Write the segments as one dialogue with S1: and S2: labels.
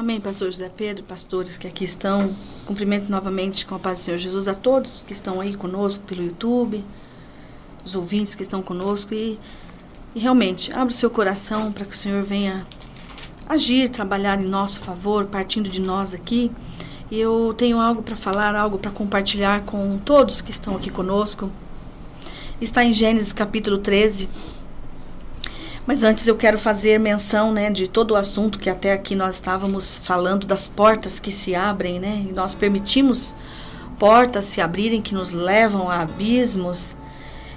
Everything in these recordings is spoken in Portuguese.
S1: Amém, pastor José Pedro, pastores que aqui estão. Cumprimento novamente com a paz do Senhor Jesus a todos que estão aí conosco pelo YouTube, os ouvintes que estão conosco e, e realmente, abra o seu coração para que o Senhor venha agir, trabalhar em nosso favor, partindo de nós aqui. E eu tenho algo para falar, algo para compartilhar com todos que estão aqui conosco. Está em Gênesis capítulo 13. Mas antes eu quero fazer menção, né, de todo o assunto que até aqui nós estávamos falando das portas que se abrem, né? E nós permitimos portas se abrirem que nos levam a abismos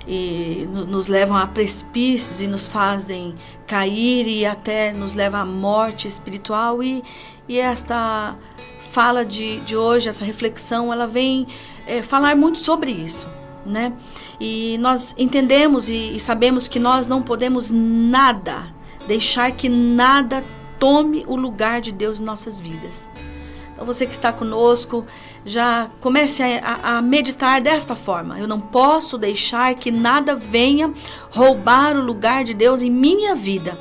S1: e nos levam a precipícios e nos fazem cair e até nos leva à morte espiritual e, e esta fala de, de hoje, essa reflexão, ela vem é, falar muito sobre isso né? E nós entendemos e, e sabemos que nós não podemos nada, deixar que nada tome o lugar de Deus em nossas vidas. Então você que está conosco, já comece a, a, meditar desta forma. Eu não posso deixar que nada venha roubar o lugar de Deus em minha vida.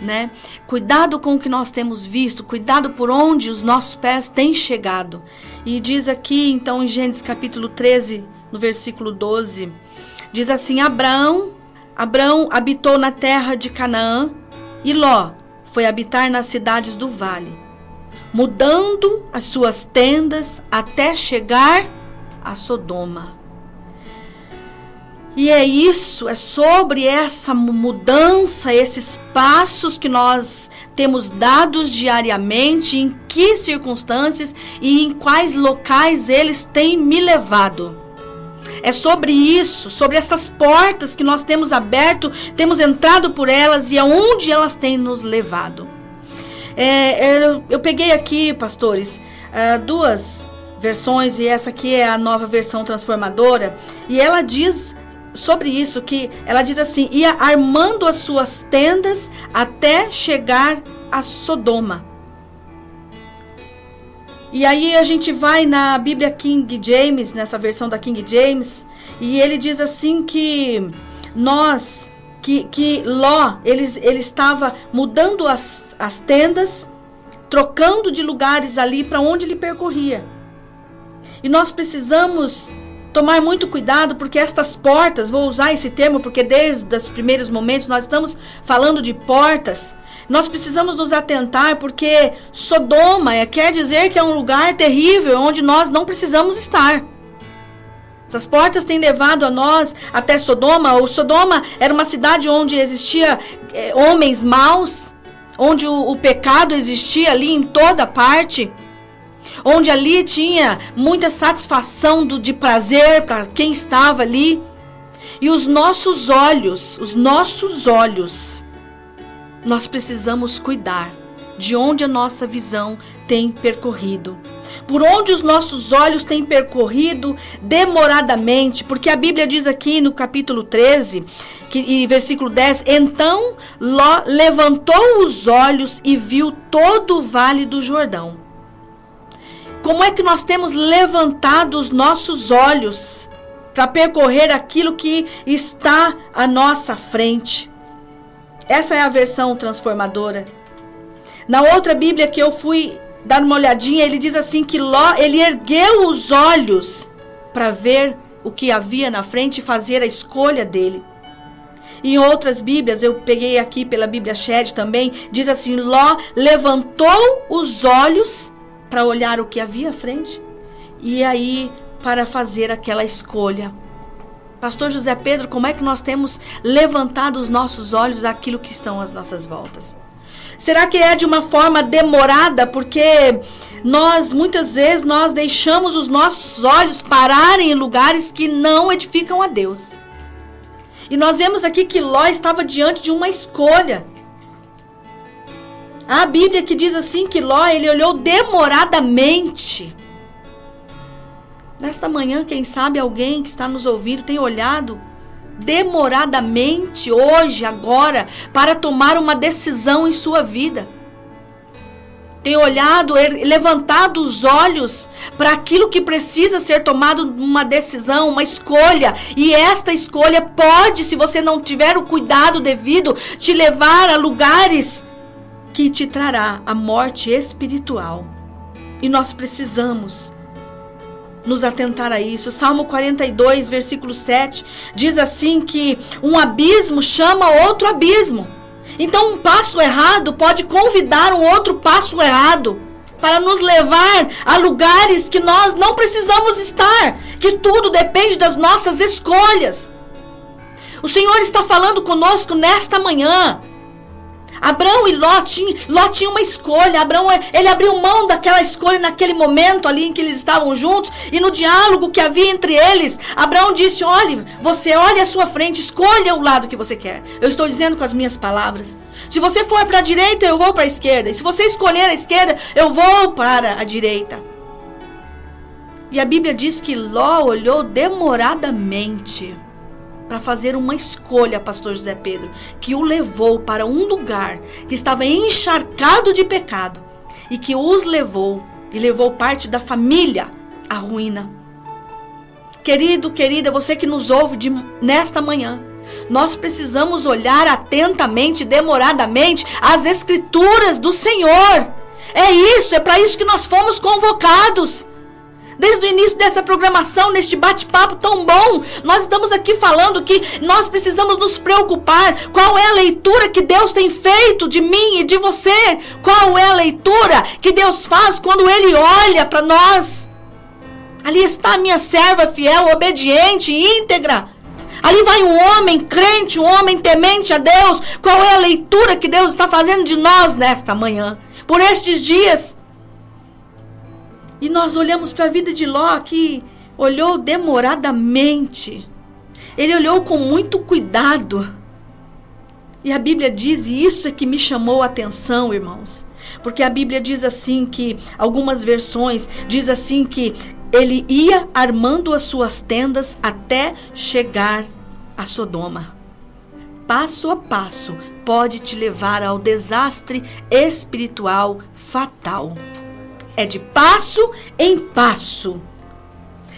S1: Né? Cuidado com o que nós temos visto, cuidado por onde os nossos pés têm chegado. E diz aqui, então, em Gênesis capítulo 13, no versículo 12, diz assim: Abraão, Abraão habitou na terra de Canaã e Ló foi habitar nas cidades do vale, mudando as suas tendas até chegar a Sodoma. E é isso, é sobre essa mudança, esses passos que nós temos dados diariamente, em que circunstâncias e em quais locais eles têm me levado. É sobre isso, sobre essas portas que nós temos aberto, temos entrado por elas e aonde elas têm nos levado. É, eu, eu, peguei aqui, pastores, uh, duas versões e essa aqui é a nova versão transformadora e ela diz sobre isso que ela diz assim: ia armando as suas tendas até chegar a Sodoma. E aí a gente vai na Bíblia King James, nessa versão da King James, e ele diz assim que nós, que, que Ló, ele, ele estava mudando as, as tendas, trocando de lugares ali para onde ele percorria. E nós precisamos tomar muito cuidado porque estas portas, vou usar esse termo porque desde os primeiros momentos nós estamos falando de portas, nós precisamos nos atentar porque Sodoma é, quer dizer que é um lugar terrível onde nós não precisamos estar. Essas portas têm levado a nós até Sodoma. O Sodoma era uma cidade onde existia é, homens maus, onde o, o pecado existia ali em toda parte onde ali tinha muita satisfação do, de prazer para quem estava ali. E os nossos olhos, os nossos olhos, nós precisamos cuidar de onde a nossa visão tem percorrido. Por onde os nossos olhos têm percorrido demoradamente, porque a Bíblia diz aqui no capítulo 13, que, e versículo 10: Então Ló levantou os olhos e viu todo o vale do Jordão. Como é que nós temos levantado os nossos olhos para percorrer aquilo que está à nossa frente? Essa é a versão transformadora. Na outra Bíblia que eu fui dar uma olhadinha, ele diz assim que Ló, ele ergueu os olhos para ver o que havia na frente e fazer a escolha dele. Em outras Bíblias, eu peguei aqui pela Bíblia Shed também, diz assim: Ló levantou os olhos para olhar o que havia à frente e aí para fazer aquela escolha. Pastor José Pedro, como é que nós temos levantado os nossos olhos àquilo que estão às nossas voltas? Será que é de uma forma demorada? Porque nós, muitas vezes, nós deixamos os nossos olhos pararem em lugares que não edificam a Deus. E nós vemos aqui que Ló estava diante de uma escolha. A Bíblia que diz assim que Ló, ele olhou demoradamente. Nesta manhã, quem sabe alguém que está nos ouvindo tem olhado demoradamente, hoje, agora, para tomar uma decisão em sua vida. Tem olhado, er, levantado os olhos para aquilo que precisa ser tomado uma decisão, uma escolha. E esta escolha pode, se você não tiver o cuidado devido, te levar a lugares que te trará a morte espiritual. E nós precisamos nos atentar a isso. Salmo 42, versículo 7 diz assim que um abismo chama outro abismo. Então um passo errado pode convidar um outro passo errado para nos levar a lugares que nós não precisamos estar, que tudo depende das nossas escolhas. O Senhor está falando conosco nesta manhã. Abraão e Ló tinham, Ló tinha uma escolha. Abraão, ele abriu mão daquela escolha naquele momento ali em que eles estavam juntos e no diálogo que havia entre eles, Abraão disse: "Olhe, você olhe à sua frente, escolha o lado que você quer". Eu estou dizendo com as minhas palavras. Se você for para a direita, eu vou para a esquerda. E se você escolher a esquerda, eu vou para a direita. E a Bíblia diz que Ló olhou demoradamente para fazer uma escolha, pastor José Pedro, que o levou para um lugar que estava encharcado de pecado e que os levou e levou parte da família à ruína. Querido, querida, você que nos ouve de, nesta manhã, nós precisamos olhar atentamente, demoradamente, as escrituras do Senhor. É isso, é para isso que nós fomos convocados. Desde o início dessa programação, neste bate-papo tão bom, nós estamos aqui falando que nós precisamos nos preocupar. Qual é a leitura que Deus tem feito de mim e de você? Qual é a leitura que Deus faz quando Ele olha para nós? Ali está a minha serva fiel, obediente, íntegra. Ali vai um homem crente, um homem temente a Deus. Qual é a leitura que Deus está fazendo de nós nesta manhã? Por estes dias. E nós olhamos para a vida de Ló que olhou demoradamente. Ele olhou com muito cuidado. E a Bíblia diz, e isso é que me chamou a atenção, irmãos. Porque a Bíblia diz assim que, algumas versões, diz assim que ele ia armando as suas tendas até chegar a Sodoma. Passo a passo pode te levar ao desastre espiritual fatal é de passo em passo.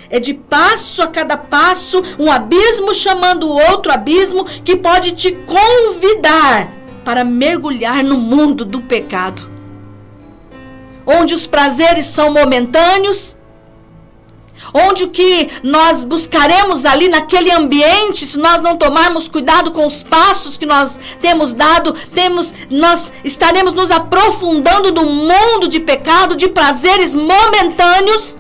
S1: É de passo a cada passo, um abismo chamando o outro abismo que pode te convidar para mergulhar no mundo do pecado. Onde os prazeres são momentâneos, onde o que nós buscaremos ali naquele ambiente, se nós não tomarmos cuidado com os passos que nós temos dado, temos nós estaremos nos aprofundando no mundo de pecado, de prazeres momentâneos,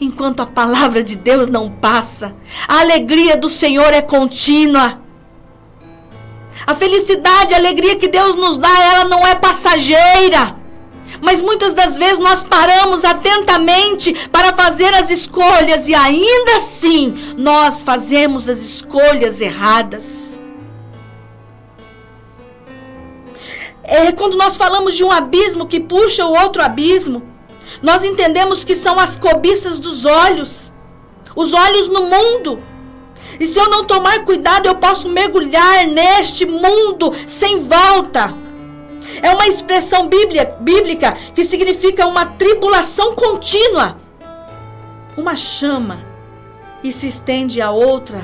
S1: enquanto a palavra de Deus não passa. A alegria do Senhor é contínua. A felicidade, a alegria que Deus nos dá, ela não é passageira mas muitas das vezes nós paramos atentamente para fazer as escolhas e ainda assim nós fazemos as escolhas erradas. É quando nós falamos de um abismo que puxa o outro abismo, nós entendemos que são as cobiças dos olhos, os olhos no mundo. E se eu não tomar cuidado, eu posso mergulhar neste mundo sem volta. É uma expressão bíblia, bíblica que significa uma tribulação contínua. Uma chama e se estende a outra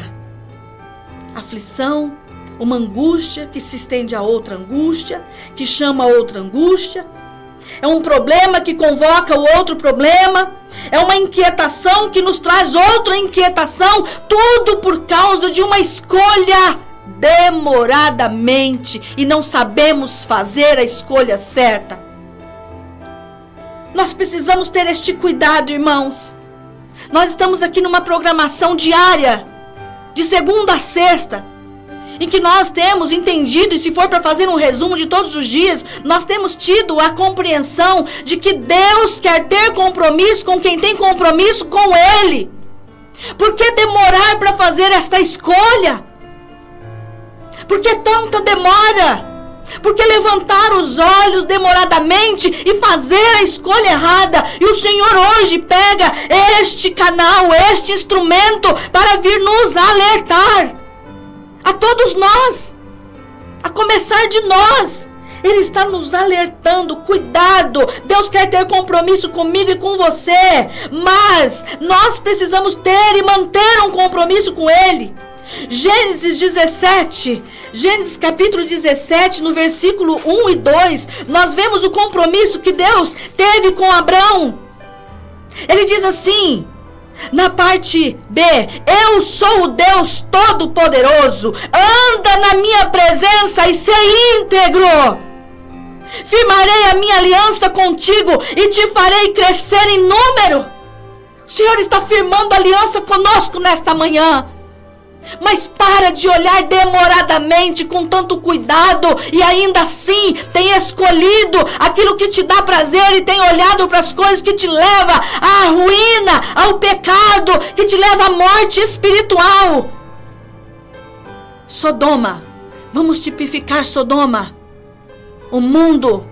S1: aflição, uma angústia que se estende a outra angústia, que chama a outra angústia. É um problema que convoca o outro problema. É uma inquietação que nos traz outra inquietação. Tudo por causa de uma escolha demoradamente e não sabemos fazer a escolha certa. Nós precisamos ter este cuidado, irmãos. Nós estamos aqui numa programação diária, de segunda a sexta, em que nós temos entendido, e se for para fazer um resumo de todos os dias, nós temos tido a compreensão de que Deus quer ter compromisso com quem tem compromisso com Ele. Por que demorar para fazer esta escolha? Por que tanta demora? Por que levantar os olhos demoradamente e fazer a escolha errada? E o Senhor hoje pega este canal, este instrumento para vir nos alertar. A todos nós. A começar de nós. Ele está nos alertando, cuidado. Deus quer ter compromisso comigo e com você, mas nós precisamos ter e manter um compromisso com Ele. Gênesis 17, Gênesis capítulo 17, no versículo 1 e 2, nós vemos o compromisso que Deus teve com Abraão. Ele diz assim: na parte B, eu sou o Deus Todo-Poderoso, anda na minha presença e ser íntegro. Firmarei a minha aliança contigo e te farei crescer em número. O Senhor está firmando aliança conosco nesta manhã. Mas para de olhar demoradamente, com tanto cuidado, e ainda assim tem escolhido aquilo que te dá prazer e tem olhado para as coisas que te leva à ruína, ao pecado, que te leva à morte espiritual. Sodoma, vamos tipificar Sodoma. O mundo,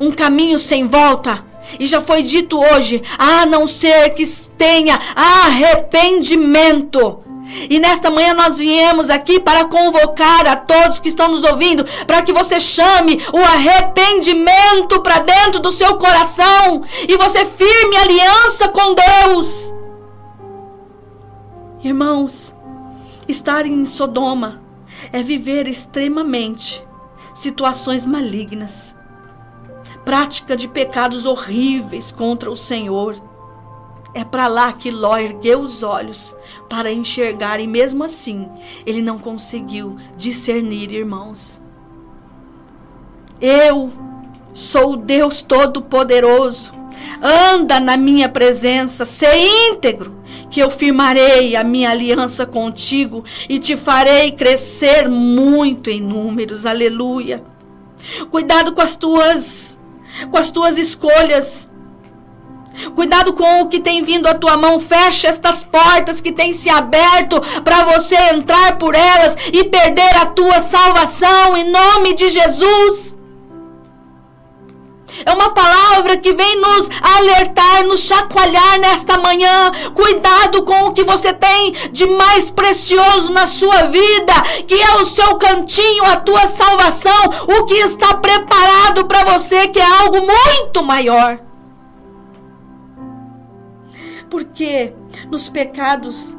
S1: um caminho sem volta. E já foi dito hoje, a não ser que tenha arrependimento e nesta manhã nós viemos aqui para convocar a todos que estão nos ouvindo, para que você chame o arrependimento para dentro do seu coração e você firme aliança com Deus. Irmãos, estar em Sodoma é viver extremamente situações malignas, prática de pecados horríveis contra o Senhor é para lá que Ló ergueu os olhos para enxergar e mesmo assim ele não conseguiu discernir, irmãos. Eu sou o Deus Todo-Poderoso. Anda na minha presença, ser íntegro, que eu firmarei a minha aliança contigo e te farei crescer muito em números. Aleluia. Cuidado com as tuas com as tuas escolhas. Cuidado com o que tem vindo à tua mão. Fecha estas portas que têm se aberto para você entrar por elas e perder a tua salvação em nome de Jesus. É uma palavra que vem nos alertar, nos chacoalhar nesta manhã. Cuidado com o que você tem de mais precioso na sua vida, que é o seu cantinho, a tua salvação, o que está preparado para você, que é algo muito maior. Porque nos pecados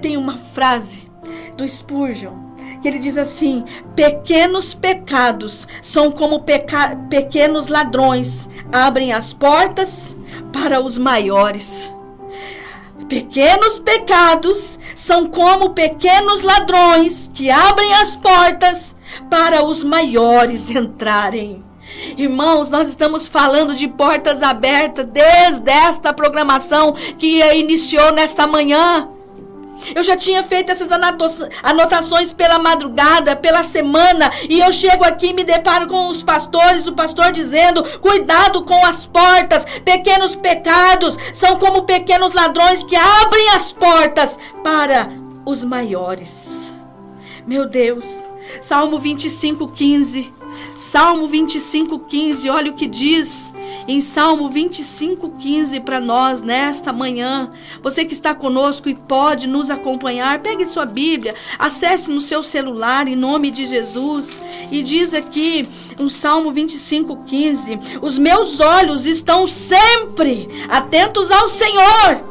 S1: tem uma frase do Spurgeon que ele diz assim: pequenos pecados são como peca pequenos ladrões, abrem as portas para os maiores. Pequenos pecados são como pequenos ladrões que abrem as portas para os maiores entrarem. Irmãos, nós estamos falando de portas abertas desde esta programação que iniciou nesta manhã. Eu já tinha feito essas anotações pela madrugada, pela semana, e eu chego aqui e me deparo com os pastores, o pastor dizendo: cuidado com as portas, pequenos pecados são como pequenos ladrões que abrem as portas para os maiores. Meu Deus, Salmo 25, 15. Salmo 25, 15, olha o que diz em Salmo 25, 15 para nós nesta manhã. Você que está conosco e pode nos acompanhar, pegue sua Bíblia, acesse no seu celular em nome de Jesus. E diz aqui, no Salmo 25, 15: Os meus olhos estão sempre atentos ao Senhor,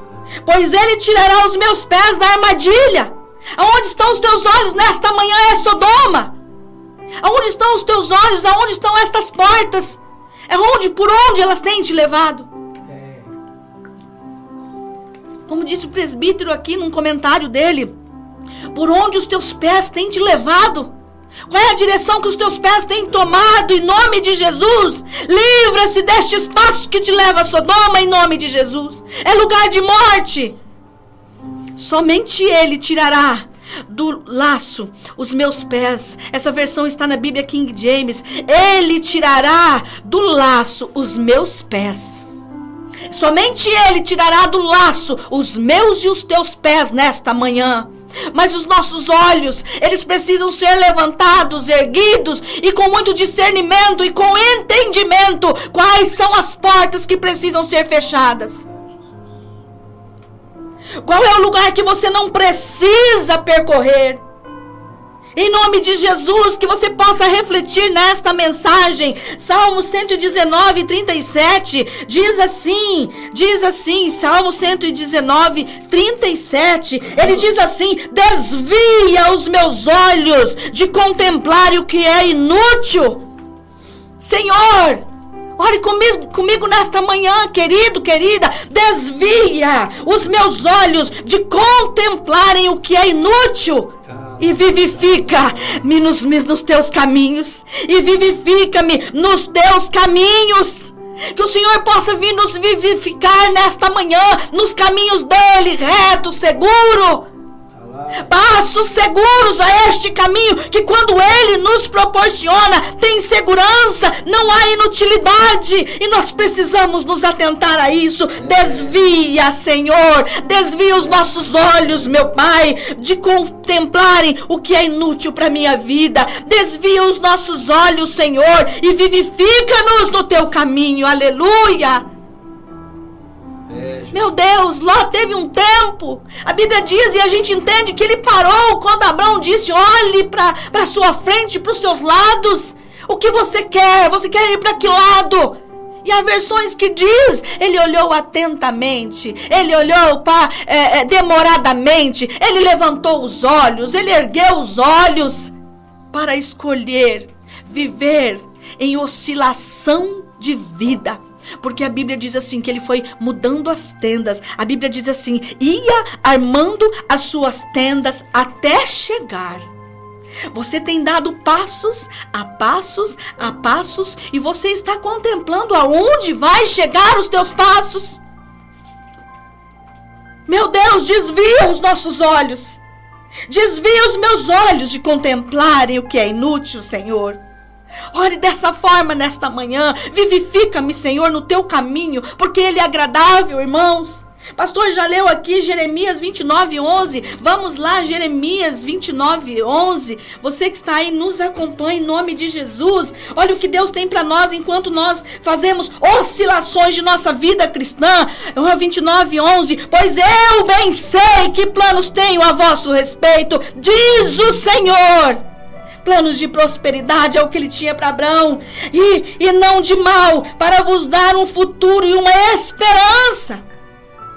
S1: pois Ele tirará os meus pés da armadilha. Aonde estão os teus olhos nesta manhã é Sodoma. Aonde estão os teus olhos? Aonde estão estas portas? É onde, por onde elas têm te levado? Como disse o presbítero aqui num comentário dele, por onde os teus pés têm te levado? Qual é a direção que os teus pés têm tomado em nome de Jesus? Livra-se deste espaço que te leva a Sodoma em nome de Jesus. É lugar de morte. Somente Ele tirará do laço os meus pés. Essa versão está na Bíblia King James. Ele tirará do laço os meus pés. Somente Ele tirará do laço os meus e os teus pés nesta manhã. Mas os nossos olhos, eles precisam ser levantados, erguidos e com muito discernimento e com entendimento quais são as portas que precisam ser fechadas. Qual é o lugar que você não precisa percorrer? Em nome de Jesus, que você possa refletir nesta mensagem. Salmo 119, 37 diz assim: diz assim, Salmo 119, 37. Ele diz assim: Desvia os meus olhos de contemplar o que é inútil. Senhor, Ore comigo, comigo nesta manhã, querido, querida. Desvia os meus olhos de contemplarem o que é inútil e vivifica-me nos, nos teus caminhos, e vivifica-me nos teus caminhos. Que o Senhor possa vir nos vivificar nesta manhã, nos caminhos dele, reto, seguro passos seguros a este caminho, que quando Ele nos proporciona, tem segurança, não há inutilidade, e nós precisamos nos atentar a isso. Desvia, Senhor, desvia os nossos olhos, meu Pai, de contemplarem o que é inútil para minha vida. Desvia os nossos olhos, Senhor, e vivifica-nos no teu caminho. Aleluia. Meu Deus, Ló teve um tempo. A Bíblia diz e a gente entende que ele parou quando Abraão disse: olhe para sua frente, para os seus lados. O que você quer? Você quer ir para que lado? E há versões que diz, ele olhou atentamente, ele olhou pa, é, é, demoradamente, ele levantou os olhos, ele ergueu os olhos para escolher viver em oscilação de vida. Porque a Bíblia diz assim que ele foi mudando as tendas. A Bíblia diz assim: ia armando as suas tendas até chegar. Você tem dado passos a passos a passos e você está contemplando aonde vai chegar os teus passos. Meu Deus, desvia os nossos olhos. Desvia os meus olhos de contemplarem o que é inútil, Senhor. Ore dessa forma nesta manhã. Vivifica-me, Senhor, no teu caminho, porque ele é agradável, irmãos. Pastor já leu aqui Jeremias 29, 11. Vamos lá, Jeremias 29, 11. Você que está aí, nos acompanha em nome de Jesus. Olha o que Deus tem para nós enquanto nós fazemos oscilações de nossa vida cristã. 29, 11. Pois eu bem sei que planos tenho a vosso respeito, diz o Senhor planos de prosperidade é o que ele tinha para Abraão, e, e não de mal, para vos dar um futuro e uma esperança.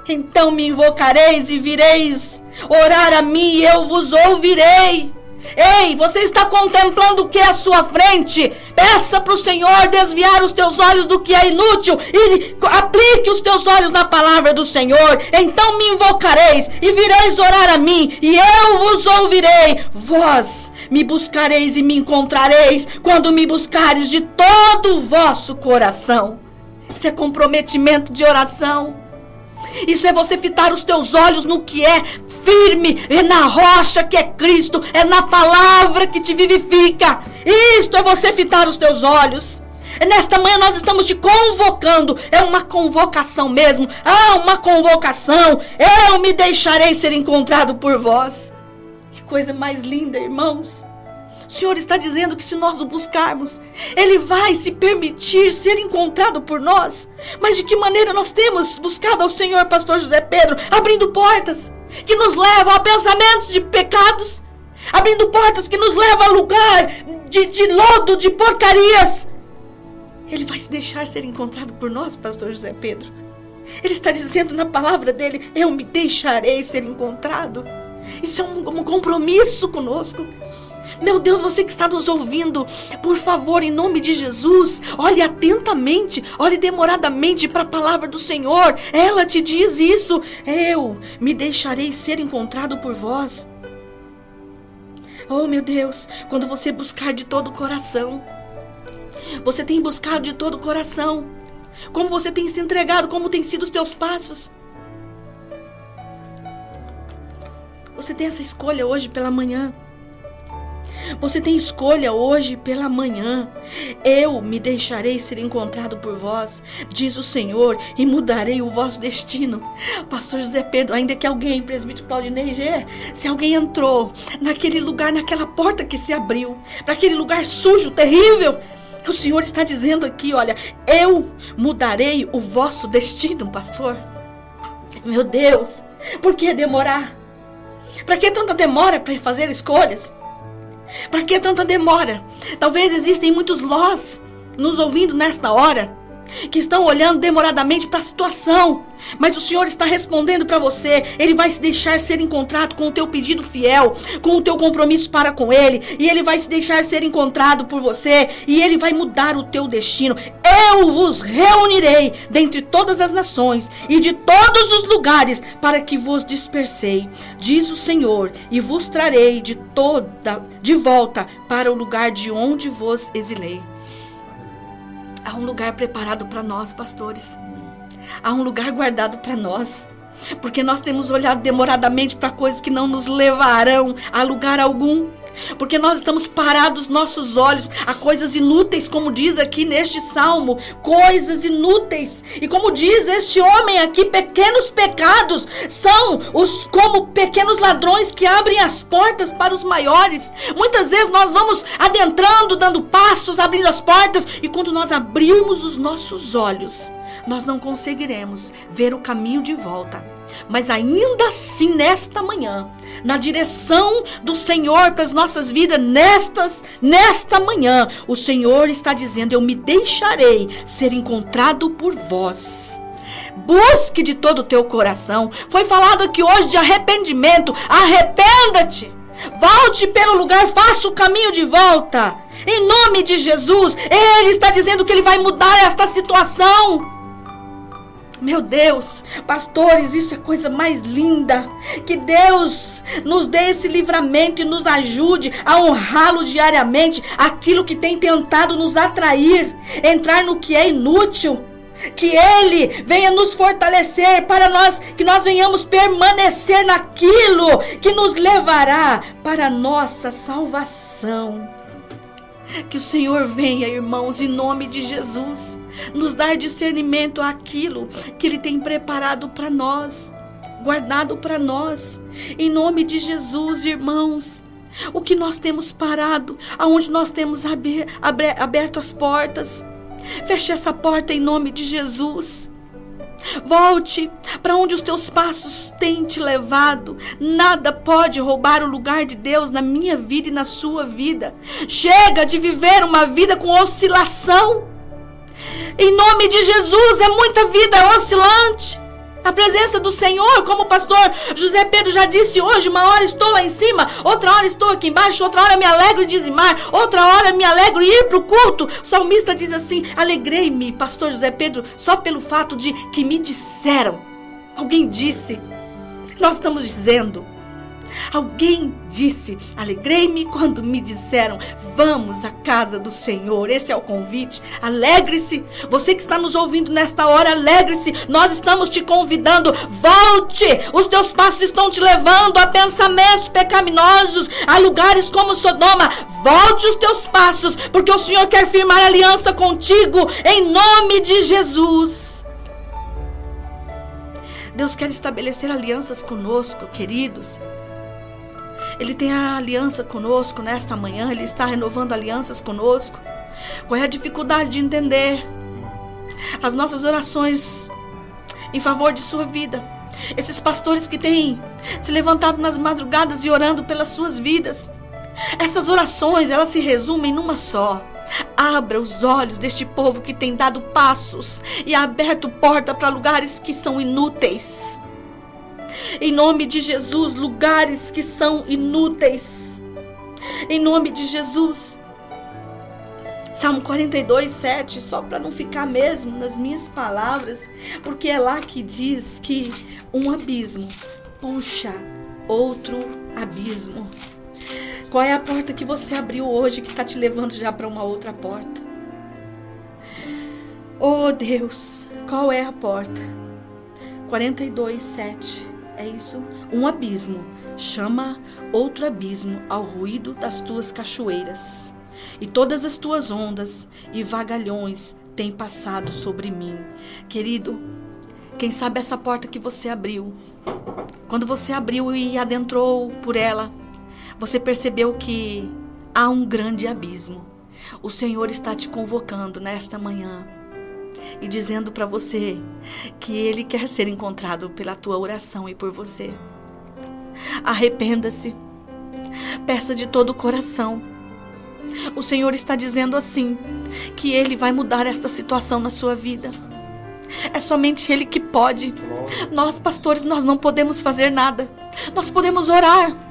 S1: Então me invocareis e vireis orar a mim, e eu vos ouvirei. Ei, você está contemplando o que é à sua frente? Peça para o Senhor desviar os teus olhos do que é inútil e aplique os teus olhos na palavra do Senhor. Então me invocareis e vireis orar a mim, e eu vos ouvirei. Vós me buscareis e me encontrareis quando me buscares de todo o vosso coração. Isso é comprometimento de oração. Isso é você fitar os teus olhos no que é firme, é na rocha que é Cristo, é na palavra que te vivifica. Isto é você fitar os teus olhos. Nesta manhã nós estamos te convocando. É uma convocação mesmo. Ah, uma convocação. Eu me deixarei ser encontrado por vós. Que coisa mais linda, irmãos. O Senhor está dizendo que se nós o buscarmos, Ele vai se permitir ser encontrado por nós. Mas de que maneira nós temos buscado ao Senhor, Pastor José Pedro, abrindo portas que nos levam a pensamentos de pecados, abrindo portas que nos levam a lugar de, de lodo, de porcarias. Ele vai se deixar ser encontrado por nós, Pastor José Pedro. Ele está dizendo na palavra dele: Eu me deixarei ser encontrado. Isso é um, um compromisso conosco. Meu Deus, você que está nos ouvindo, por favor, em nome de Jesus, olhe atentamente, olhe demoradamente para a palavra do Senhor. Ela te diz isso. Eu me deixarei ser encontrado por vós. Oh, meu Deus, quando você buscar de todo o coração, você tem buscado de todo o coração. Como você tem se entregado, como tem sido os teus passos. Você tem essa escolha hoje pela manhã. Você tem escolha hoje pela manhã. Eu me deixarei ser encontrado por vós, diz o Senhor, e mudarei o vosso destino. Pastor José Pedro, ainda que alguém, presbítero Claudinei G, se alguém entrou naquele lugar, naquela porta que se abriu, para aquele lugar sujo, terrível, o Senhor está dizendo aqui, olha, eu mudarei o vosso destino, pastor. Meu Deus, por que demorar? Para que tanta demora para fazer escolhas? Para que tanta demora? Talvez existem muitos lós nos ouvindo nesta hora que estão olhando demoradamente para a situação, mas o Senhor está respondendo para você. Ele vai se deixar ser encontrado com o teu pedido fiel, com o teu compromisso para com Ele, e Ele vai se deixar ser encontrado por você, e Ele vai mudar o teu destino. Eu vos reunirei dentre todas as nações e de todos os lugares para que vos dispersei, diz o Senhor, e vos trarei de toda de volta para o lugar de onde vos exilei. Há um lugar preparado para nós, pastores. Há um lugar guardado para nós. Porque nós temos olhado demoradamente para coisas que não nos levarão a lugar algum. Porque nós estamos parados nossos olhos a coisas inúteis, como diz aqui neste salmo, coisas inúteis. E como diz este homem aqui, pequenos pecados são os como pequenos ladrões que abrem as portas para os maiores. Muitas vezes nós vamos adentrando, dando passos, abrindo as portas, e quando nós abrirmos os nossos olhos, nós não conseguiremos ver o caminho de volta mas ainda assim, nesta manhã, na direção do Senhor para as nossas vidas, nestas, nesta manhã, o Senhor está dizendo: Eu me deixarei ser encontrado por vós. Busque de todo o teu coração. Foi falado aqui hoje de arrependimento. Arrependa-te. Volte pelo lugar, faça o caminho de volta. Em nome de Jesus, Ele está dizendo que Ele vai mudar esta situação. Meu Deus, pastores, isso é coisa mais linda. Que Deus nos dê esse livramento e nos ajude a honrá-lo diariamente. Aquilo que tem tentado nos atrair, entrar no que é inútil. Que Ele venha nos fortalecer para nós, que nós venhamos permanecer naquilo que nos levará para a nossa salvação. Que o Senhor venha, irmãos, em nome de Jesus, nos dar discernimento àquilo que Ele tem preparado para nós, guardado para nós. Em nome de Jesus, irmãos. O que nós temos parado, aonde nós temos aberto as portas. Feche essa porta em nome de Jesus. Volte para onde os teus passos têm te levado. Nada pode roubar o lugar de Deus na minha vida e na sua vida. Chega de viver uma vida com oscilação. Em nome de Jesus, é muita vida oscilante. A presença do Senhor, como o pastor José Pedro já disse hoje, uma hora estou lá em cima, outra hora estou aqui embaixo, outra hora me alegro em dizimar, outra hora me alegro em ir para o culto. O salmista diz assim: Alegrei-me, pastor José Pedro, só pelo fato de que me disseram. Alguém disse. Nós estamos dizendo Alguém disse: Alegrei-me quando me disseram: Vamos à casa do Senhor. Esse é o convite. Alegre-se. Você que está nos ouvindo nesta hora, alegre-se. Nós estamos te convidando. Volte. Os teus passos estão te levando a pensamentos pecaminosos, a lugares como Sodoma. Volte os teus passos, porque o Senhor quer firmar aliança contigo em nome de Jesus. Deus quer estabelecer alianças conosco, queridos. Ele tem a aliança conosco nesta manhã, ele está renovando alianças conosco. Qual é a dificuldade de entender as nossas orações em favor de sua vida? Esses pastores que têm se levantado nas madrugadas e orando pelas suas vidas. Essas orações, elas se resumem numa só. Abra os olhos deste povo que tem dado passos e aberto porta para lugares que são inúteis. Em nome de Jesus, lugares que são inúteis. Em nome de Jesus. Salmo 42, 7, só para não ficar mesmo nas minhas palavras, porque é lá que diz que um abismo puxa outro abismo. Qual é a porta que você abriu hoje que está te levando já para uma outra porta? Oh Deus, qual é a porta? 42, 7 é isso? Um abismo chama outro abismo ao ruído das tuas cachoeiras. E todas as tuas ondas e vagalhões têm passado sobre mim. Querido, quem sabe essa porta que você abriu, quando você abriu e adentrou por ela, você percebeu que há um grande abismo. O Senhor está te convocando nesta manhã e dizendo para você que Ele quer ser encontrado pela tua oração e por você. Arrependa-se. peça de todo o coração. O Senhor está dizendo assim: que Ele vai mudar esta situação na sua vida. É somente Ele que pode. Nós, pastores, nós não podemos fazer nada. Nós podemos orar.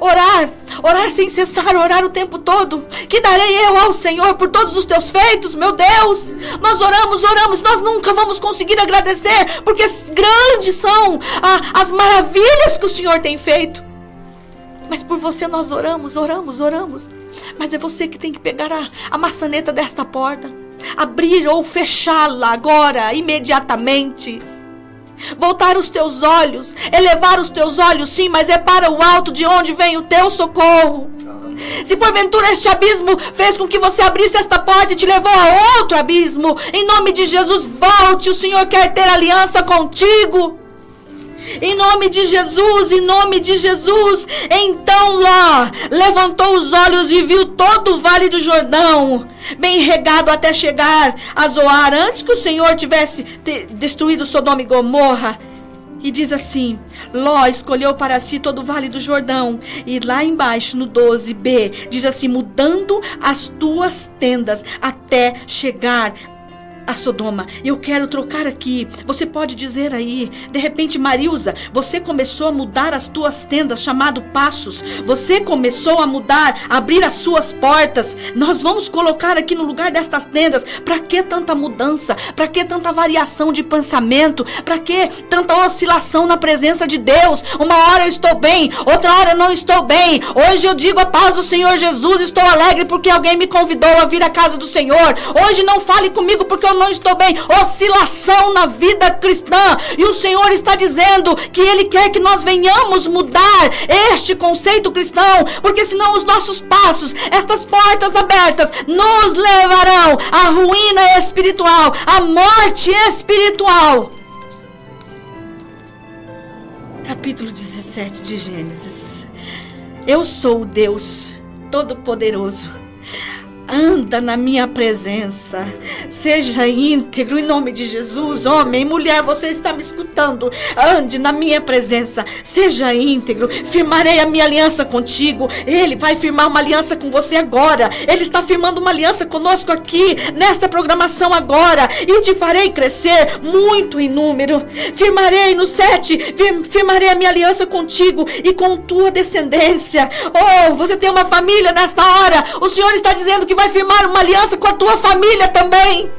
S1: Orar, orar sem cessar, orar o tempo todo. Que darei eu ao Senhor por todos os teus feitos, meu Deus. Nós oramos, oramos, nós nunca vamos conseguir agradecer, porque grandes são ah, as maravilhas que o Senhor tem feito. Mas por você nós oramos, oramos, oramos. Mas é você que tem que pegar a, a maçaneta desta porta, abrir ou fechá-la agora, imediatamente. Voltar os teus olhos, elevar os teus olhos, sim, mas é para o alto de onde vem o teu socorro. Se porventura este abismo fez com que você abrisse esta porta e te levou a outro abismo, em nome de Jesus, volte. O Senhor quer ter aliança contigo. Em nome de Jesus, em nome de Jesus. Então Ló levantou os olhos e viu todo o vale do Jordão, bem regado até chegar a Zoar, antes que o Senhor tivesse destruído Sodoma e Gomorra. E diz assim: Ló escolheu para si todo o vale do Jordão. E lá embaixo, no 12b, diz assim: mudando as tuas tendas até chegar a Sodoma. Eu quero trocar aqui. Você pode dizer aí, de repente, Marilza, você começou a mudar as tuas tendas, chamado passos. Você começou a mudar, a abrir as suas portas. Nós vamos colocar aqui no lugar destas tendas. Para que tanta mudança? Para que tanta variação de pensamento? Para que tanta oscilação na presença de Deus? Uma hora eu estou bem, outra hora eu não estou bem. Hoje eu digo a paz do Senhor Jesus, estou alegre porque alguém me convidou a vir à casa do Senhor. Hoje não fale comigo porque eu não estou bem. Oscilação na vida cristã. E o Senhor está dizendo que Ele quer que nós venhamos mudar este conceito cristão, porque senão os nossos passos, estas portas abertas, nos levarão à ruína espiritual, à morte espiritual. Capítulo 17 de Gênesis. Eu sou o Deus Todo-Poderoso anda na minha presença. Seja íntegro em nome de Jesus, homem, mulher, você está me escutando. Ande na minha presença. Seja íntegro. Firmarei a minha aliança contigo. Ele vai firmar uma aliança com você agora. Ele está firmando uma aliança conosco aqui nesta programação agora e te farei crescer muito em número. Firmarei no sete, firmarei a minha aliança contigo e com tua descendência. Oh, você tem uma família nesta hora. O Senhor está dizendo que vai firmar uma aliança com a tua família também.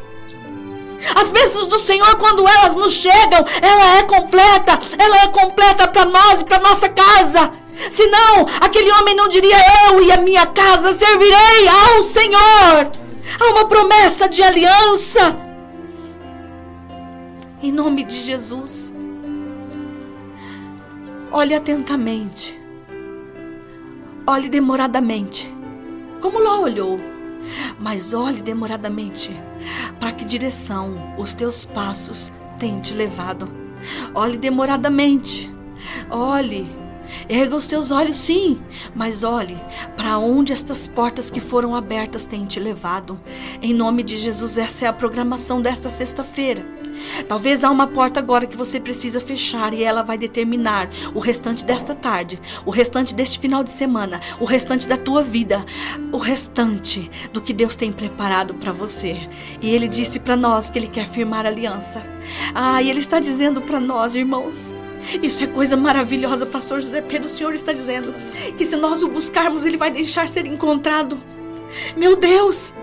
S1: As bênçãos do Senhor, quando elas nos chegam, ela é completa. Ela é completa para nós e para nossa casa. Senão, aquele homem não diria: Eu e a minha casa servirei ao Senhor. Há uma promessa de aliança. Em nome de Jesus. Olhe atentamente. Olhe demoradamente. Como Ló olhou. Mas olhe demoradamente para que direção os teus passos têm te levado. Olhe demoradamente. Olhe Erga os teus olhos, sim, mas olhe para onde estas portas que foram abertas têm te levado. Em nome de Jesus, essa é a programação desta sexta-feira. Talvez há uma porta agora que você precisa fechar e ela vai determinar o restante desta tarde, o restante deste final de semana, o restante da tua vida, o restante do que Deus tem preparado para você. E ele disse para nós que ele quer firmar aliança. Ah, e ele está dizendo para nós, irmãos, isso é coisa maravilhosa, pastor José Pedro. O Senhor está dizendo que se nós o buscarmos, ele vai deixar ser encontrado. Meu Deus!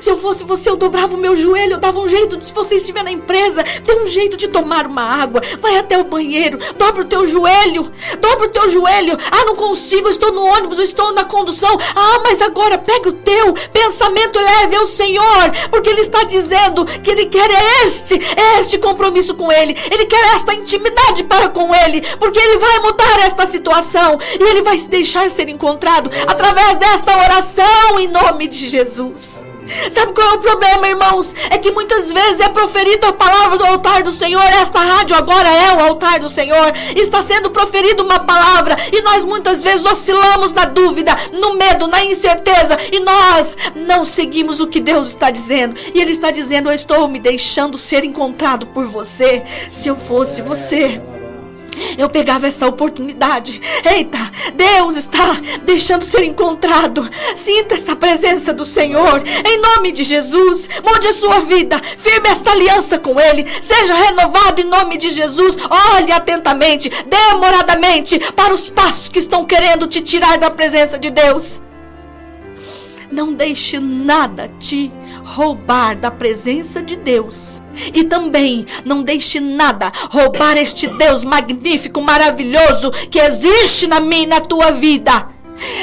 S1: Se eu fosse você, eu dobrava o meu joelho, eu dava um jeito. Se você estiver na empresa, dê um jeito de tomar uma água. Vai até o banheiro, dobra o teu joelho, dobra o teu joelho. Ah, não consigo, estou no ônibus, estou na condução. Ah, mas agora pega o teu pensamento leve ao Senhor, porque Ele está dizendo que Ele quer este, este compromisso com Ele. Ele quer esta intimidade para com Ele, porque Ele vai mudar esta situação e Ele vai se deixar ser encontrado através desta oração em nome de Jesus. Sabe qual é o problema, irmãos? É que muitas vezes é proferida a palavra do altar do Senhor. Esta rádio agora é o altar do Senhor. Está sendo proferida uma palavra e nós muitas vezes oscilamos na dúvida, no medo, na incerteza e nós não seguimos o que Deus está dizendo. E Ele está dizendo: Eu estou me deixando ser encontrado por você. Se eu fosse você. Eu pegava essa oportunidade. Eita, Deus está deixando ser encontrado. Sinta essa presença do Senhor. Em nome de Jesus, mude a sua vida. Firme esta aliança com Ele. Seja renovado em nome de Jesus. Olhe atentamente, demoradamente, para os passos que estão querendo te tirar da presença de Deus. Não deixe nada te roubar da presença de Deus. E também não deixe nada roubar este Deus magnífico, maravilhoso que existe na minha e na tua vida.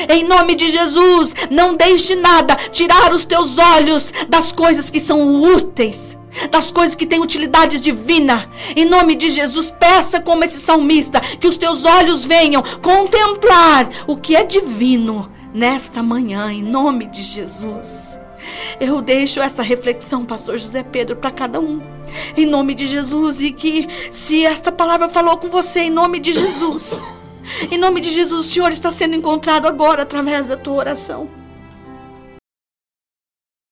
S1: Em nome de Jesus, não deixe nada tirar os teus olhos das coisas que são úteis das coisas que têm utilidade divina. Em nome de Jesus, peça como esse salmista que os teus olhos venham contemplar o que é divino nesta manhã, em nome de Jesus. Eu deixo esta reflexão, pastor José Pedro, para cada um. Em nome de Jesus e que se esta palavra falou com você em nome de Jesus, em nome de Jesus, o Senhor está sendo encontrado agora através da tua oração.